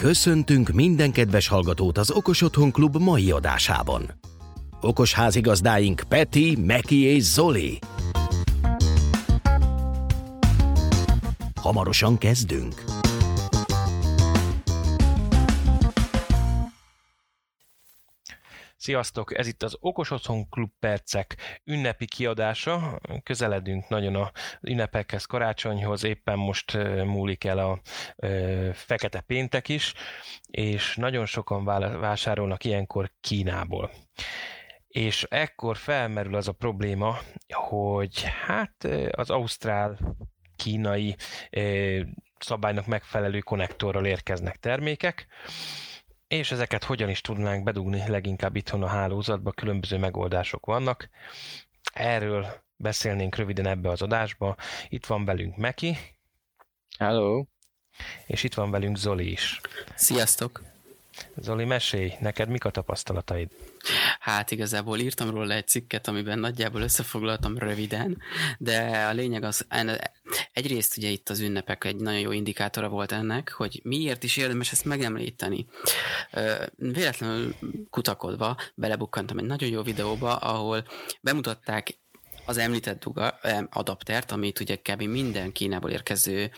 Köszöntünk minden kedves hallgatót az Okos Otthon Klub mai adásában. Okos házigazdáink Peti, Meki és Zoli. Hamarosan kezdünk. Sziasztok! Ez itt az Okos Otthon Klub percek ünnepi kiadása. Közeledünk nagyon a ünnepekhez, karácsonyhoz, éppen most múlik el a fekete péntek is, és nagyon sokan vásárolnak ilyenkor Kínából. És ekkor felmerül az a probléma, hogy hát az ausztrál kínai szabálynak megfelelő konnektorral érkeznek termékek, és ezeket hogyan is tudnánk bedugni leginkább itthon a hálózatba, különböző megoldások vannak. Erről beszélnénk röviden ebbe az adásba. Itt van velünk Meki. Hello. És itt van velünk Zoli is. Sziasztok. Zoli, mesélj, neked mik a tapasztalataid? Hát igazából írtam róla egy cikket, amiben nagyjából összefoglaltam röviden, de a lényeg az, egyrészt ugye itt az ünnepek egy nagyon jó indikátora volt ennek, hogy miért is érdemes ezt megemlíteni. Véletlenül kutakodva belebukkantam egy nagyon jó videóba, ahol bemutatták az említett duga, adaptert, amit ugye kb. minden Kínából érkező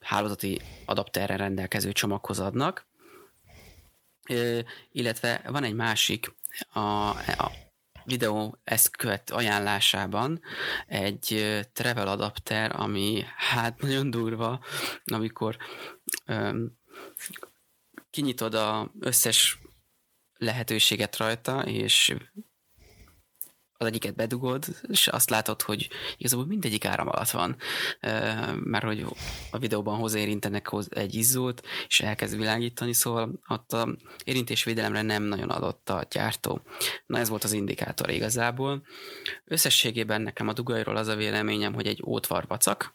hálózati adapterre rendelkező csomaghoz adnak, illetve van egy másik a, a videó ezt követ ajánlásában egy travel adapter, ami hát nagyon durva, amikor öm, kinyitod a összes lehetőséget rajta, és az egyiket bedugod, és azt látod, hogy igazából mindegyik áram alatt van, mert hogy a videóban hozzáérintenek egy izzót, és elkezd világítani, szóval ott a érintésvédelemre nem nagyon adott a gyártó. Na ez volt az indikátor igazából. Összességében nekem a dugajról az a véleményem, hogy egy ótvarvacak,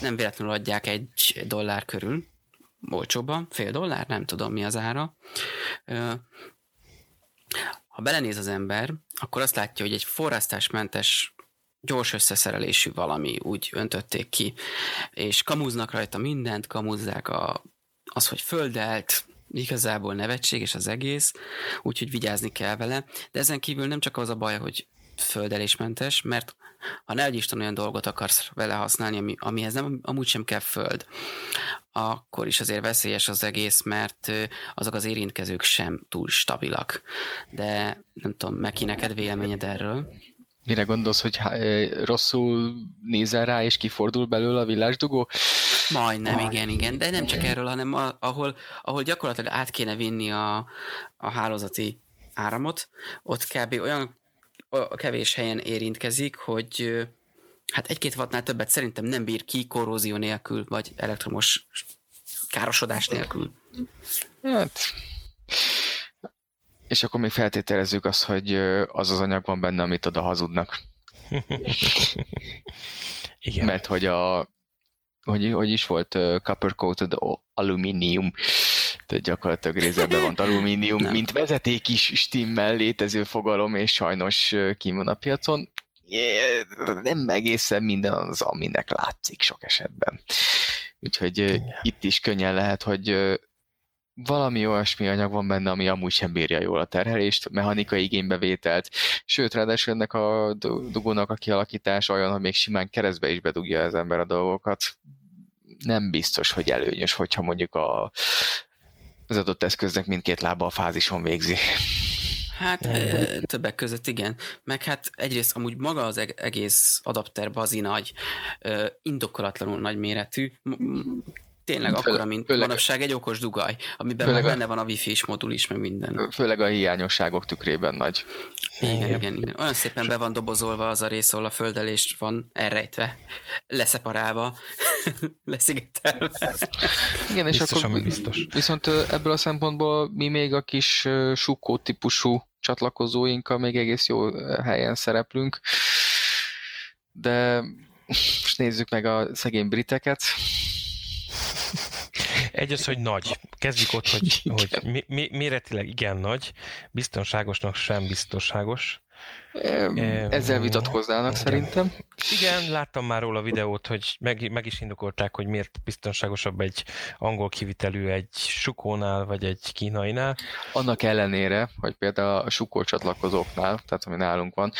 nem véletlenül adják egy dollár körül, olcsóban, fél dollár, nem tudom mi az ára ha belenéz az ember, akkor azt látja, hogy egy forrasztásmentes gyors összeszerelésű valami, úgy öntötték ki, és kamúznak rajta mindent, kamúzzák a, az, hogy földelt, igazából nevetséges az egész, úgyhogy vigyázni kell vele, de ezen kívül nem csak az a baj, hogy földelésmentes, mert ha ne Isten olyan dolgot akarsz vele használni, ami, amihez nem, amúgy sem kell föld, akkor is azért veszélyes az egész, mert azok az érintkezők sem túl stabilak. De nem tudom, Meki, neked véleményed erről? Mire gondolsz, hogy rosszul nézel rá, és kifordul belőle a villásdugó? Majdnem, Majd. igen, igen. De nem csak erről, hanem a, ahol, ahol gyakorlatilag át kéne vinni a, a hálózati áramot, ott kb. olyan a kevés helyen érintkezik, hogy hát egy-két wattnál többet szerintem nem bír ki korrózió nélkül, vagy elektromos károsodás nélkül. Hát, és akkor még feltételezzük azt, hogy az az anyag van benne, amit oda hazudnak. Igen. Mert hogy a hogy, hogy is volt uh, copper coated aluminium, tehát gyakorlatilag részben van alumínium, mint vezeték is stimmel létező fogalom, és sajnos kimon a piacon. Nem egészen minden az, aminek látszik sok esetben. Úgyhogy Igen. itt is könnyen lehet, hogy valami olyasmi anyag van benne, ami amúgy sem bírja jól a terhelést, mechanikai igénybevételt, sőt, ráadásul ennek a dugónak a kialakítása olyan, hogy még simán keresztbe is bedugja az ember a dolgokat. Nem biztos, hogy előnyös, hogyha mondjuk a, az adott eszköznek mindkét lába a fázison végzi. Hát többek között igen. Meg hát egyrészt amúgy maga az egész adapter bazi nagy, indokolatlanul nagy méretű, tényleg főleg, akkora, mint főleg, manapság egy okos dugaj, amiben meg benne van a wifi is modul is, meg minden. Főleg a hiányosságok tükrében nagy. Igen, igen, igen. Olyan szépen be van dobozolva az a rész, ahol a földelést van elrejtve, leszeparálva, leszigetelve. Igen, és biztos, akkor biztos. viszont ebből a szempontból mi még a kis sukkó típusú csatlakozóinkkal még egész jó helyen szereplünk, de most nézzük meg a szegény briteket. Egy az, hogy nagy. Kezdjük ott, hogy, hogy mi, mi, méretileg igen nagy, biztonságosnak sem biztonságos. Ezzel vitatkoznának igen. szerintem. Igen, láttam már róla videót, hogy meg, meg is indokolták, hogy miért biztonságosabb egy angol kivitelű egy sukónál, vagy egy kínainál. Annak ellenére, hogy például a sukó csatlakozóknál, tehát ami nálunk van,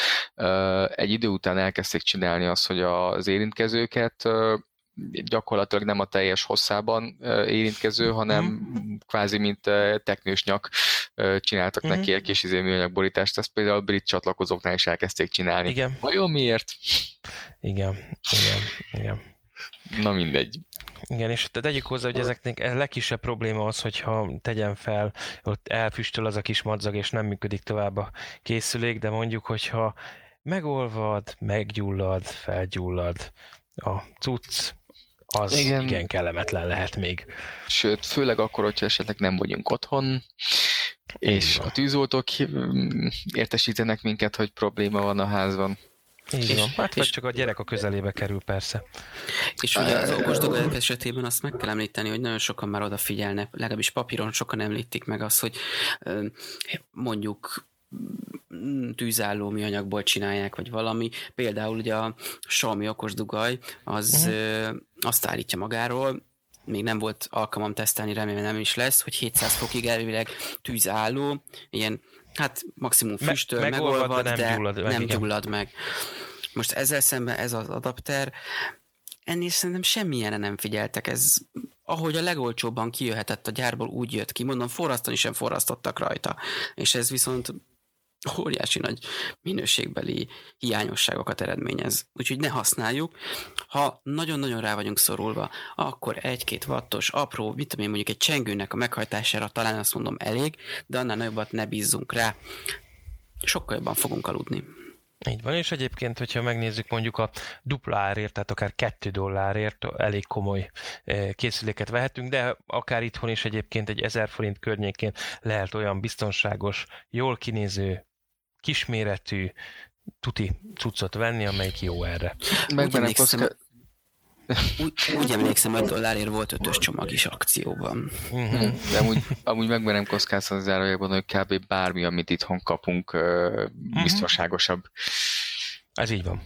egy idő után elkezdték csinálni azt, hogy az érintkezőket gyakorlatilag nem a teljes hosszában érintkező, hanem mm. kvázi mint teknős nyak csináltak mm. neki egy kis izé műanyag borítást, ezt például a brit csatlakozóknál is elkezdték csinálni. Igen. Vajon miért? Igen, igen, igen. Na mindegy. Igen, és tegyük hozzá, hogy ezeknek a legkisebb probléma az, hogyha tegyen fel, ott elfüstöl az a kis madzag, és nem működik tovább a készülék, de mondjuk, hogyha megolvad, meggyullad, felgyullad a cucc, az igen. igen kellemetlen lehet még. Sőt, főleg akkor, hogyha esetleg nem vagyunk otthon, és a tűzoltók értesítenek minket, hogy probléma van a házban. Van. Hát vagy csak a gyerek a közelébe kerül, persze. És ugye az okos dolgok esetében azt meg kell említeni, hogy nagyon sokan már odafigyelnek, legalábbis papíron sokan említik meg azt, hogy mondjuk tűzálló műanyagból csinálják, vagy valami. Például ugye a Xiaomi okos dugaj, az uh-huh. azt állítja magáról, még nem volt alkalmam tesztelni, remélem nem is lesz, hogy 700 fokig elvileg tűzálló, ilyen hát maximum füstöl, Me- megolvad, de nem, de gyullad, nem gyullad meg. Most ezzel szemben ez az adapter, ennél szerintem semmilyenre nem figyeltek. Ez, ahogy a legolcsóbban kijöhetett a gyárból, úgy jött ki. Mondom, forrasztani sem forrasztottak rajta. És ez viszont óriási nagy minőségbeli hiányosságokat eredményez. Úgyhogy ne használjuk. Ha nagyon-nagyon rá vagyunk szorulva, akkor egy-két wattos, apró, mit tudom én, mondjuk egy csengőnek a meghajtására talán azt mondom elég, de annál nagyobbat ne bízzunk rá. Sokkal jobban fogunk aludni. Így van, és egyébként, hogyha megnézzük mondjuk a dupla árért, tehát akár kettő dollárért elég komoly eh, készüléket vehetünk, de akár itthon is egyébként egy 1000 forint környékén lehet olyan biztonságos, jól kinéző, kisméretű tuti cuccot venni, amelyik jó erre. Megbenem koszka... úgy, úgy emlékszem, hogy dollárért volt ötös csomag is akcióban. Uh-huh. De amúgy, amúgy megmerem kockáztatni az zárójelben, hogy kb. bármi, amit itthon kapunk, uh-huh. biztonságosabb. Ez így van.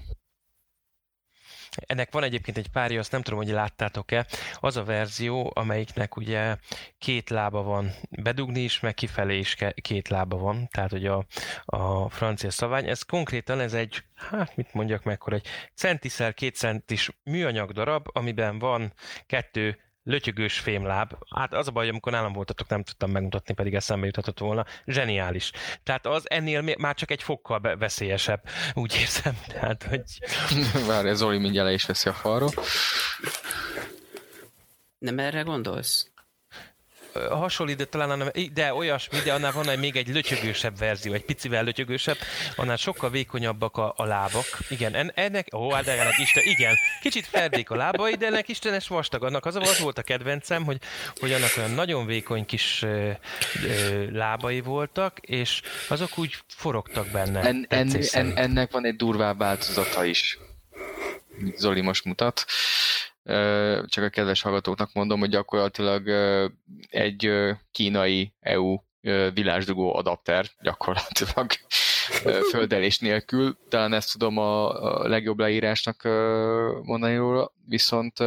Ennek van egyébként egy párja, azt nem tudom, hogy láttátok-e. Az a verzió, amelyiknek ugye két lába van bedugni is, meg kifelé is két lába van, tehát hogy a, a francia szabány. Ez konkrétan ez egy, hát mit mondjak meg, akkor egy centiszer két centis műanyag darab, amiben van kettő lötyögős fémláb. Hát az a baj, amikor nálam voltatok, nem tudtam megmutatni, pedig eszembe juthatott volna. Zseniális. Tehát az ennél már csak egy fokkal veszélyesebb, úgy érzem. Tehát, hogy... Várj, Zoli mindjárt le is veszi a falról. Nem erre gondolsz? Hasonlít, de talán de olyasmi, de annál van egy, még egy lötyögősebb verzió, egy picivel lötyögősebb, annál sokkal vékonyabbak a, a lábak. Igen, en, ennek, ó, hát de ennek Isten, igen, kicsit ferdék a lábai, de ennek istenes vastag. Annak az, az volt a kedvencem, hogy, hogy annak olyan nagyon vékony kis ö, ö, lábai voltak, és azok úgy forogtak benne. En, en, en, ennek van egy durvább változata is. Zoli most mutat csak a kedves hallgatóknak mondom, hogy gyakorlatilag egy kínai EU világdugó adapter gyakorlatilag földelés nélkül. Talán ezt tudom a, legjobb leírásnak mondani róla, viszont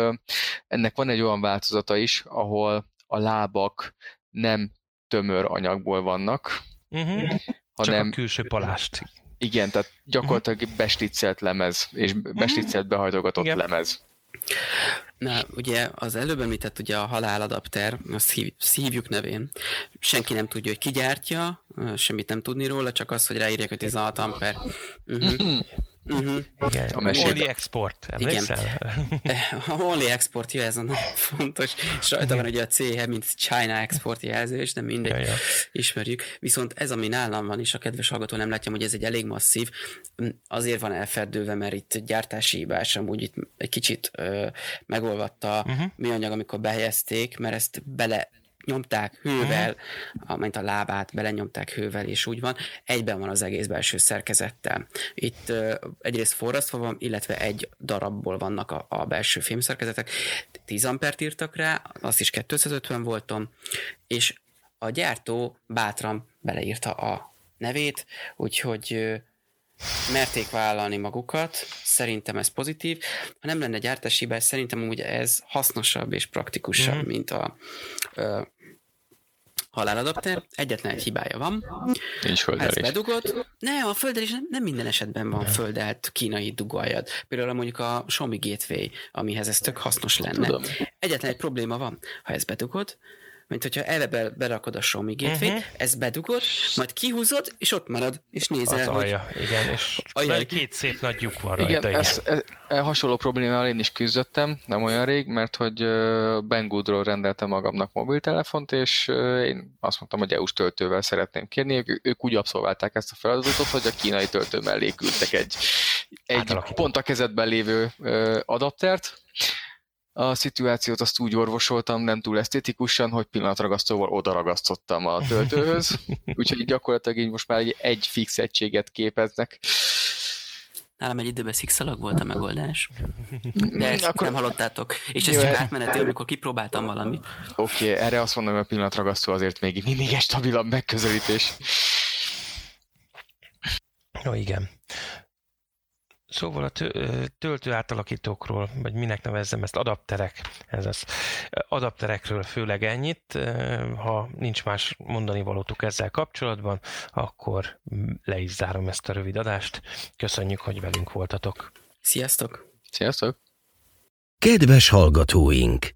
ennek van egy olyan változata is, ahol a lábak nem tömör anyagból vannak, uh-huh. hanem... Csak a külső palást. Igen, tehát gyakorlatilag uh-huh. besticcelt lemez, és besticcelt behajtogatott Igen. lemez. Na, ugye az előbb említett ugye a haláladapter, azt hív, hívjuk nevén. Senki nem tudja, hogy ki gyártja, semmit nem tudni róla, csak az, hogy ráírják, hogy 16 amper. Uh-huh. Uh-huh. Igen, a Only Export, emlékszel? Igen. A Only Export, jó, ez a fontos. És rajta van ugye a CH, mint China Export jelzés, de mindegy, ja, ja. ismerjük. Viszont ez, ami nálam van, és a kedves hallgató nem látja, hogy ez egy elég masszív, azért van elferdőve, mert itt gyártási hibás, amúgy itt egy kicsit ö, megolvatta uh-huh. Mhm. mi anyag, amikor behelyezték, mert ezt bele nyomták hővel, amint a lábát belenyomták hővel, és úgy van, egyben van az egész belső szerkezettel. Itt uh, egyrészt forrasztva van, illetve egy darabból vannak a, a belső fémszerkezetek. 10 ampert írtak rá, azt is 250 voltam, és a gyártó bátran beleírta a nevét, úgyhogy merték vállalni magukat, szerintem ez pozitív. Ha nem lenne gyártási hibás, szerintem úgy ez hasznosabb és praktikusabb, mm-hmm. mint a ö, haláladapter. Egyetlen egy hibája van. Nincs földelés. Ez bedugod. Nem, a földelés nem, nem minden esetben van földelt kínai dugaljad. Például mondjuk a Xiaomi Gateway, amihez ez tök hasznos lenne. Tudom. Egyetlen egy probléma van. Ha ezt bedugod, mint hogyha eleve be, berakod a Xiaomi gateway uh-huh. ezt bedugod, majd kihúzod, és ott marad, és nézel, az hogy... alja, igen, és ajaj. két szép nagy lyuk van rajta. Igen, igen. Ez, ez, ez, hasonló problémával én is küzdöttem, nem olyan rég, mert hogy Banggoodról rendeltem magamnak mobiltelefont, és én azt mondtam, hogy EU-s töltővel szeretném kérni, ők, ők úgy abszolválták ezt a feladatot, hogy a kínai töltő mellé küldtek egy, egy pont a kezedben lévő adaptert, a szituációt azt úgy orvosoltam, nem túl esztétikusan, hogy pillanatragasztóval odaragasztottam a töltőhöz, úgyhogy gyakorlatilag így most már egy, egy fix egységet képeznek. Nálam egy időben szikszalag volt a megoldás. De ezt Akkor... nem hallottátok. És ez csak átmeneti, amikor kipróbáltam valamit. Oké, okay, erre azt mondom, hogy a pillanatragasztó azért még mindig egy stabilabb megközelítés. Jó, igen. Szóval a töltő átalakítókról, vagy minek nevezzem ezt, adapterek, ez az. Adapterekről főleg ennyit. Ha nincs más mondani valótuk ezzel kapcsolatban, akkor le is zárom ezt a rövid adást. Köszönjük, hogy velünk voltatok. Sziasztok! Sziasztok! Kedves hallgatóink!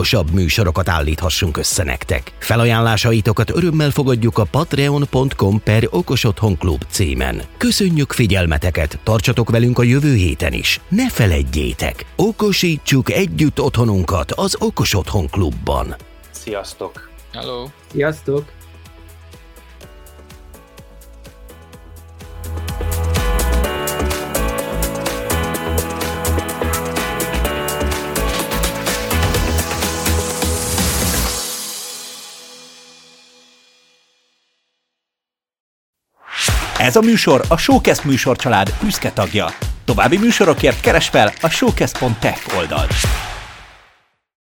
okosabb műsorokat állíthassunk össze nektek. Felajánlásaitokat örömmel fogadjuk a patreon.com per okosotthonklub címen. Köszönjük figyelmeteket, tartsatok velünk a jövő héten is. Ne feledjétek, okosítsuk együtt otthonunkat az Okos Otthon Klubban. Sziasztok! Hello! Sziasztok! Ez a műsor a Showcast műsorcsalád büszke tagja. További műsorokért keres fel a showcast.tech oldalt.